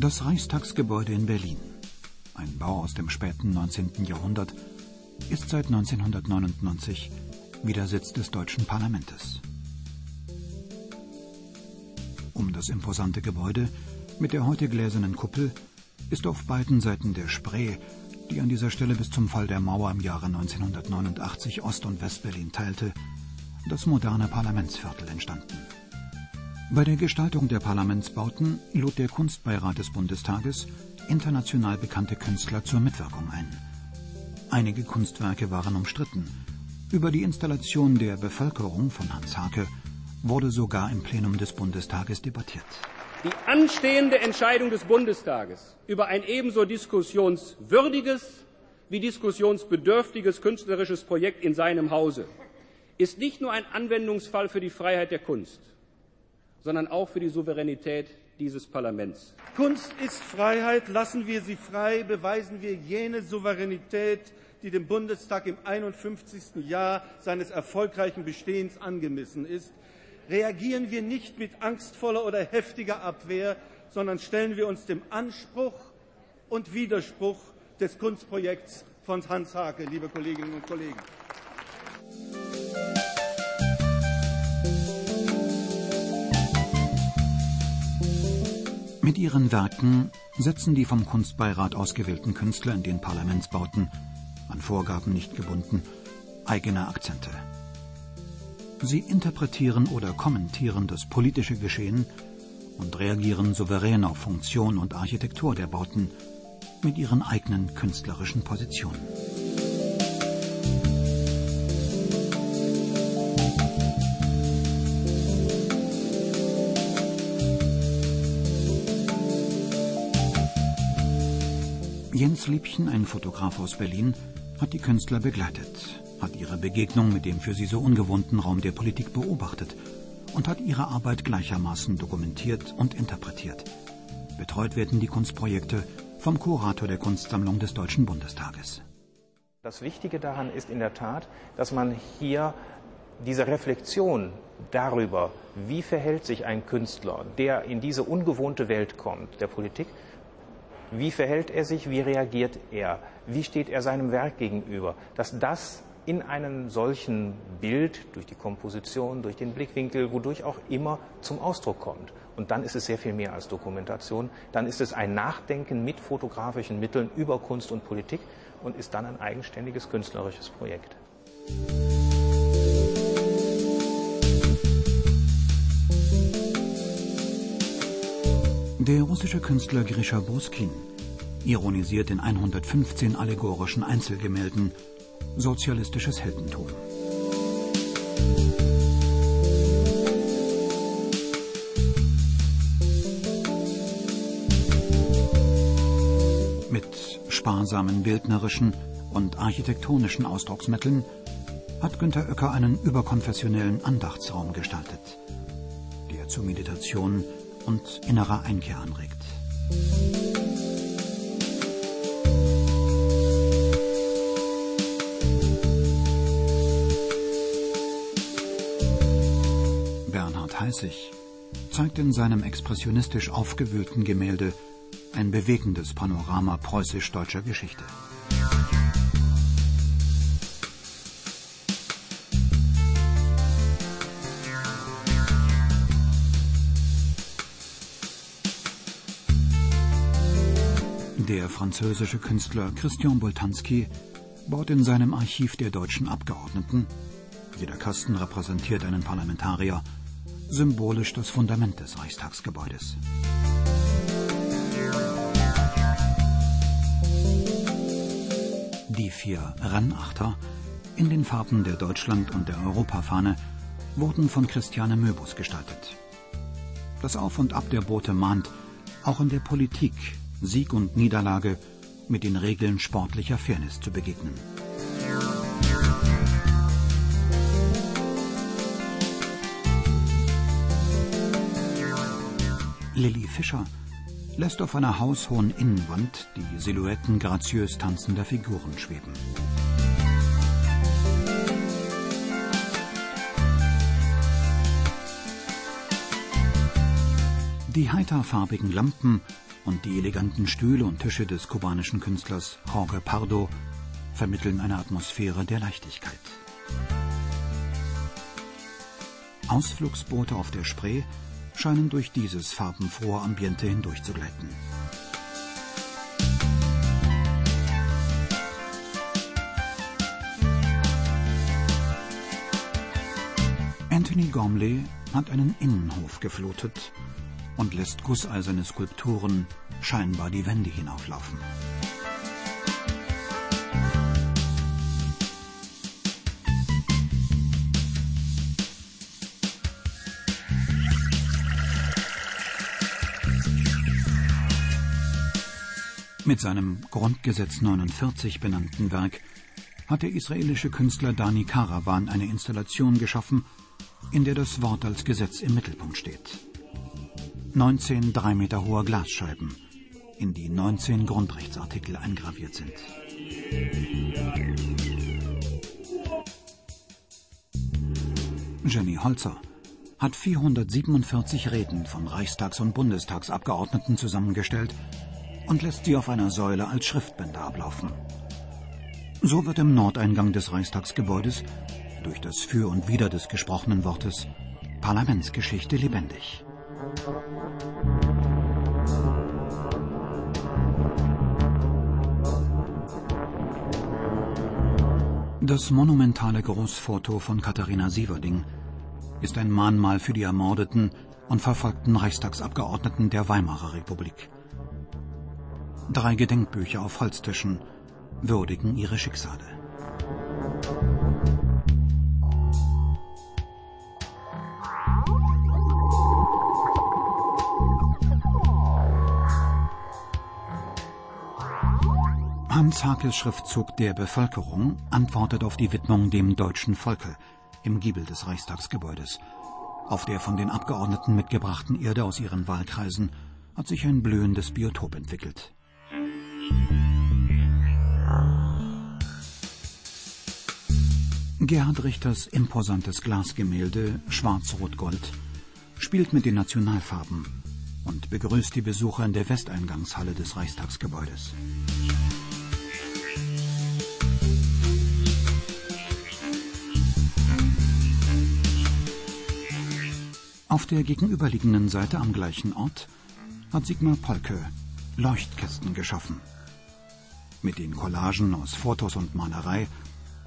Das Reichstagsgebäude in Berlin, ein Bau aus dem späten 19. Jahrhundert, ist seit 1999 wieder Sitz des deutschen Parlaments. Um das imposante Gebäude mit der heute gläsernen Kuppel ist auf beiden Seiten der Spree, die an dieser Stelle bis zum Fall der Mauer im Jahre 1989 Ost- und Westberlin teilte, das moderne Parlamentsviertel entstanden. Bei der Gestaltung der Parlamentsbauten lud der Kunstbeirat des Bundestages international bekannte Künstler zur Mitwirkung ein. Einige Kunstwerke waren umstritten. Über die Installation der Bevölkerung von Hans Hake wurde sogar im Plenum des Bundestages debattiert. Die anstehende Entscheidung des Bundestages über ein ebenso diskussionswürdiges wie diskussionsbedürftiges künstlerisches Projekt in seinem Hause ist nicht nur ein Anwendungsfall für die Freiheit der Kunst, sondern auch für die Souveränität dieses Parlaments. Kunst ist Freiheit, lassen wir sie frei, beweisen wir jene Souveränität, die dem Bundestag im 51. Jahr seines erfolgreichen Bestehens angemessen ist. Reagieren wir nicht mit angstvoller oder heftiger Abwehr, sondern stellen wir uns dem Anspruch und Widerspruch des Kunstprojekts von Hans Hake, liebe Kolleginnen und Kollegen. Mit ihren Werken setzen die vom Kunstbeirat ausgewählten Künstler in den Parlamentsbauten, an Vorgaben nicht gebunden, eigene Akzente. Sie interpretieren oder kommentieren das politische Geschehen und reagieren souverän auf Funktion und Architektur der Bauten mit ihren eigenen künstlerischen Positionen. Jens Liebchen, ein Fotograf aus Berlin, hat die Künstler begleitet, hat ihre Begegnung mit dem für sie so ungewohnten Raum der Politik beobachtet und hat ihre Arbeit gleichermaßen dokumentiert und interpretiert. Betreut werden die Kunstprojekte vom Kurator der Kunstsammlung des Deutschen Bundestages. Das Wichtige daran ist in der Tat, dass man hier diese Reflexion darüber, wie verhält sich ein Künstler, der in diese ungewohnte Welt kommt, der Politik, wie verhält er sich? Wie reagiert er? Wie steht er seinem Werk gegenüber? Dass das in einem solchen Bild, durch die Komposition, durch den Blickwinkel, wodurch auch immer zum Ausdruck kommt. Und dann ist es sehr viel mehr als Dokumentation. Dann ist es ein Nachdenken mit fotografischen Mitteln über Kunst und Politik und ist dann ein eigenständiges künstlerisches Projekt. Der russische Künstler Grisha Boskin ironisiert in 115 allegorischen Einzelgemälden sozialistisches Heldentum. Mit sparsamen bildnerischen und architektonischen Ausdrucksmitteln hat Günter Oecker einen überkonfessionellen Andachtsraum gestaltet, der zur Meditation und innerer Einkehr anregt. Bernhard Heißig zeigt in seinem expressionistisch aufgewühlten Gemälde ein bewegendes Panorama preußisch-deutscher Geschichte. Der französische Künstler Christian Boltanski baut in seinem Archiv der deutschen Abgeordneten, jeder Kasten repräsentiert einen Parlamentarier, symbolisch das Fundament des Reichstagsgebäudes. Die vier Rennachter in den Farben der Deutschland- und der Europafahne wurden von Christiane Möbus gestaltet. Das Auf und Ab der Boote mahnt, auch in der Politik Sieg und Niederlage mit den Regeln sportlicher Fairness zu begegnen. Lilly Fischer lässt auf einer haushohen Innenwand die Silhouetten graziös tanzender Figuren schweben. Die heiterfarbigen Lampen und die eleganten Stühle und Tische des kubanischen Künstlers Jorge Pardo vermitteln eine Atmosphäre der Leichtigkeit. Ausflugsboote auf der Spree scheinen durch dieses farbenfrohe Ambiente hindurchzugleiten. Anthony Gormley hat einen Innenhof geflutet und lässt gusseiserne Skulpturen scheinbar die Wände hinauflaufen. Mit seinem Grundgesetz 49 benannten Werk hat der israelische Künstler Dani Karawan eine Installation geschaffen, in der das Wort als Gesetz im Mittelpunkt steht. 19 drei Meter hohe Glasscheiben, in die 19 Grundrechtsartikel eingraviert sind. Jenny Holzer hat 447 Reden von Reichstags- und Bundestagsabgeordneten zusammengestellt und lässt sie auf einer Säule als Schriftbänder ablaufen. So wird im Nordeingang des Reichstagsgebäudes durch das Für und Wider des gesprochenen Wortes Parlamentsgeschichte lebendig. Das monumentale Großfoto von Katharina Sieverding ist ein Mahnmal für die ermordeten und verfolgten Reichstagsabgeordneten der Weimarer Republik. Drei Gedenkbücher auf Holztischen würdigen ihre Schicksale. Hans Hakels Schriftzug der Bevölkerung antwortet auf die Widmung dem deutschen Volke im Giebel des Reichstagsgebäudes. Auf der von den Abgeordneten mitgebrachten Erde aus ihren Wahlkreisen hat sich ein blühendes Biotop entwickelt. Gerhard Richters imposantes Glasgemälde Schwarz-Rot-Gold spielt mit den Nationalfarben und begrüßt die Besucher in der Westeingangshalle des Reichstagsgebäudes. Auf der gegenüberliegenden Seite am gleichen Ort hat Sigmar Polke Leuchtkästen geschaffen. Mit den Collagen aus Fotos und Malerei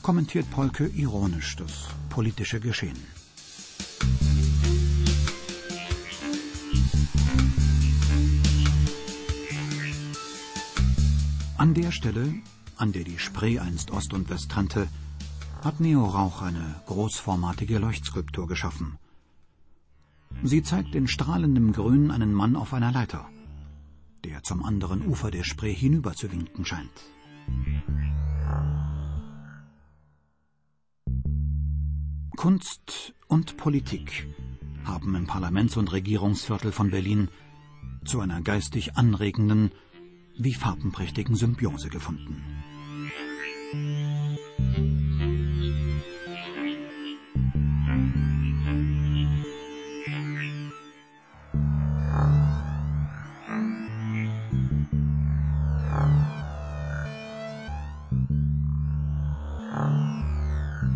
kommentiert Polke ironisch das politische Geschehen. An der Stelle, an der die Spree einst Ost und West trennte, hat Neo Rauch eine großformatige Leuchtskulptur geschaffen. Sie zeigt in strahlendem Grün einen Mann auf einer Leiter – der zum anderen Ufer der Spree hinüber zu winken scheint. Kunst und Politik haben im Parlaments- und Regierungsviertel von Berlin zu einer geistig anregenden wie farbenprächtigen Symbiose gefunden.